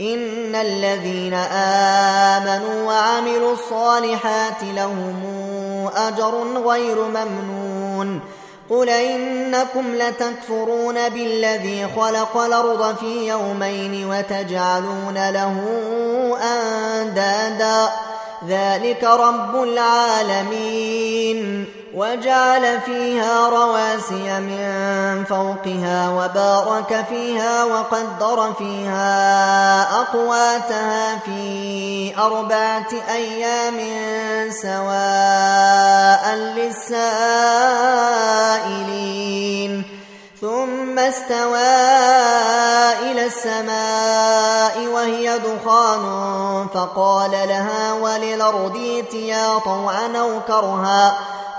إن الذين آمنوا وعملوا الصالحات لهم أجر غير ممنون. قل إنكم لتكفرون بالذي خلق الأرض في يومين وتجعلون له أندادا. ذلك رب العالمين. وجعل فيها رواسي من فوقها وبارك فيها وقدر فيها أقواتها في أربعة أيام سواء للسائلين. ثم استوى إلى السماء وهي دخان فقال لها وللأرض ائتيا طوعا أو كرها.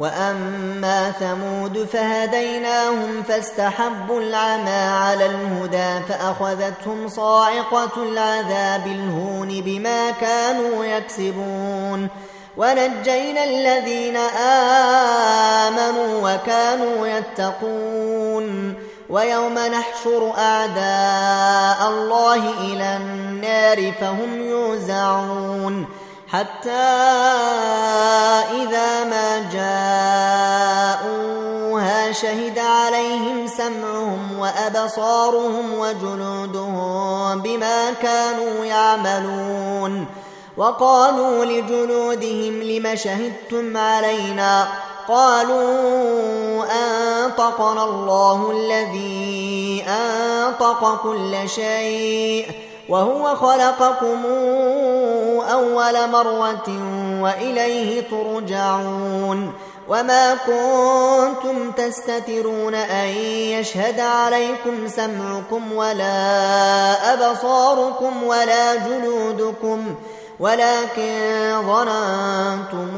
وأما ثمود فهديناهم فاستحبوا العمى على الهدى فأخذتهم صاعقة العذاب الهون بما كانوا يكسبون ونجينا الذين آمنوا وكانوا يتقون ويوم نحشر أعداء الله إلى النار فهم يوزعون حتى وقالوا لجلودهم لم شهدتم علينا قالوا أنطقنا الله الذي أنطق كل شيء وهو خلقكم أول مرة وإليه ترجعون وما كنتم تستترون أن يشهد عليكم سمعكم ولا أبصاركم ولا جلودكم ولكن ظننتم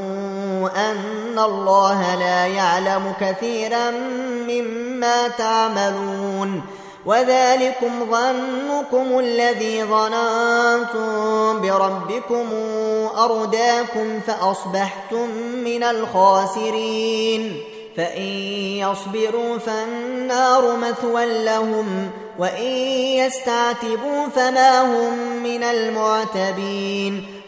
أن الله لا يعلم كثيرا مما تعملون. وذلكم ظنكم الذي ظننتم بربكم أرداكم فأصبحتم من الخاسرين. فإن يصبروا فالنار مثوى لهم وإن يستعتبوا فما هم من المعتبين.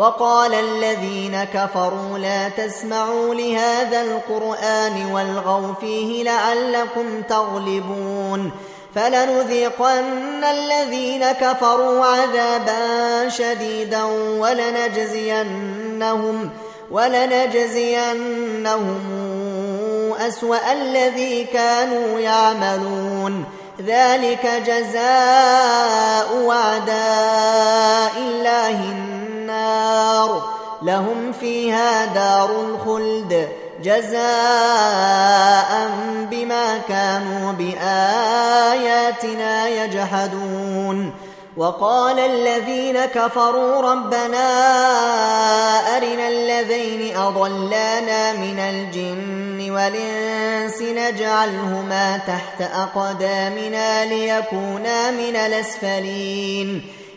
وقال الذين كفروا لا تسمعوا لهذا القرآن والغوا فيه لعلكم تغلبون فلنذيقن الذين كفروا عذابا شديدا ولنجزينهم ولنجزينهم أسوأ الذي كانوا يعملون ذلك جزاء أعداء الله النار. لهم فيها دار الخلد جزاء بما كانوا بآياتنا يجحدون. وقال الذين كفروا ربنا أرنا الذين أضلانا من الجن والإنس نجعلهما تحت أقدامنا ليكونا من الأسفلين.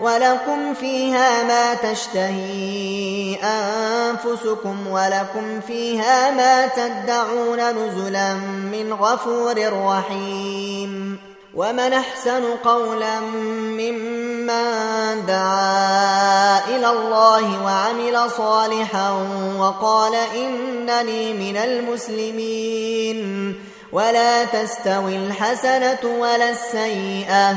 ولكم فيها ما تشتهي أنفسكم ولكم فيها ما تدعون نزلا من غفور رحيم ومن أحسن قولا ممن دعا إلى الله وعمل صالحا وقال إنني من المسلمين ولا تستوي الحسنة ولا السيئة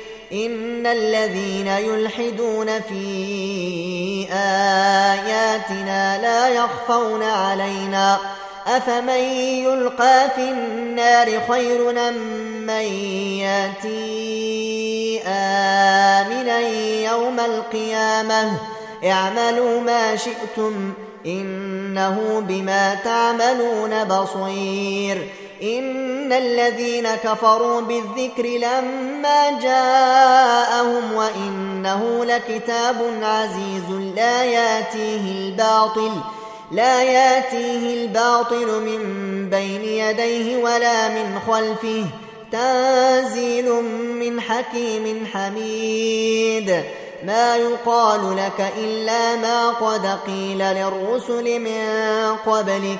إن الذين يلحدون في آياتنا لا يخفون علينا أفمن يلقى في النار خير من ياتي آمنا يوم القيامة اعملوا ما شئتم إنه بما تعملون بصير إن الذين كفروا بالذكر لما جاءهم وإنه لكتاب عزيز لا ياتيه الباطل لا ياتيه الباطل من بين يديه ولا من خلفه تنزيل من حكيم حميد. ما يقال لك إلا ما قد قيل للرسل من قبلك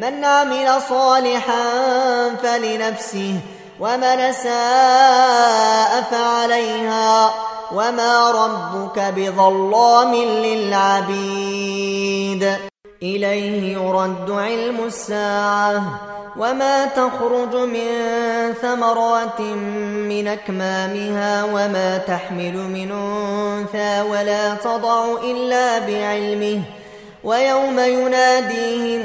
من عمل صالحا فلنفسه ومن ساء فعليها وما ربك بظلام للعبيد. إليه يرد علم الساعة وما تخرج من ثمرات من أكمامها وما تحمل من أنثى ولا تضع إلا بعلمه. ويوم يناديهم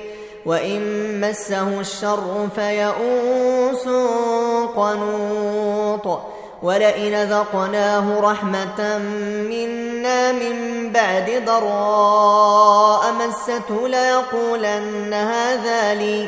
وإن مسه الشر فيئوس قنوط ولئن ذقناه رحمة منا من بعد ضراء مسته ليقولن هذا لي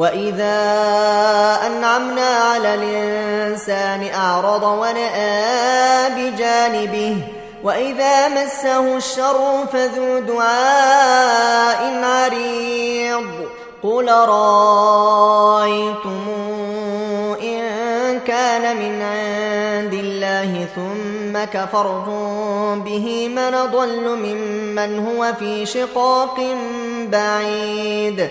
وإذا أنعمنا على الإنسان أعرض ونأى بجانبه وإذا مسه الشر فذو دعاء عريض قل رأيتم إن كان من عند الله ثم كفرتم به من ضل ممن هو في شقاق بعيد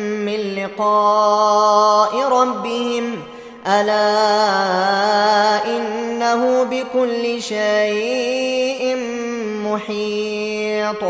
من لقاء ربهم ألا إنه بكل شيء محيط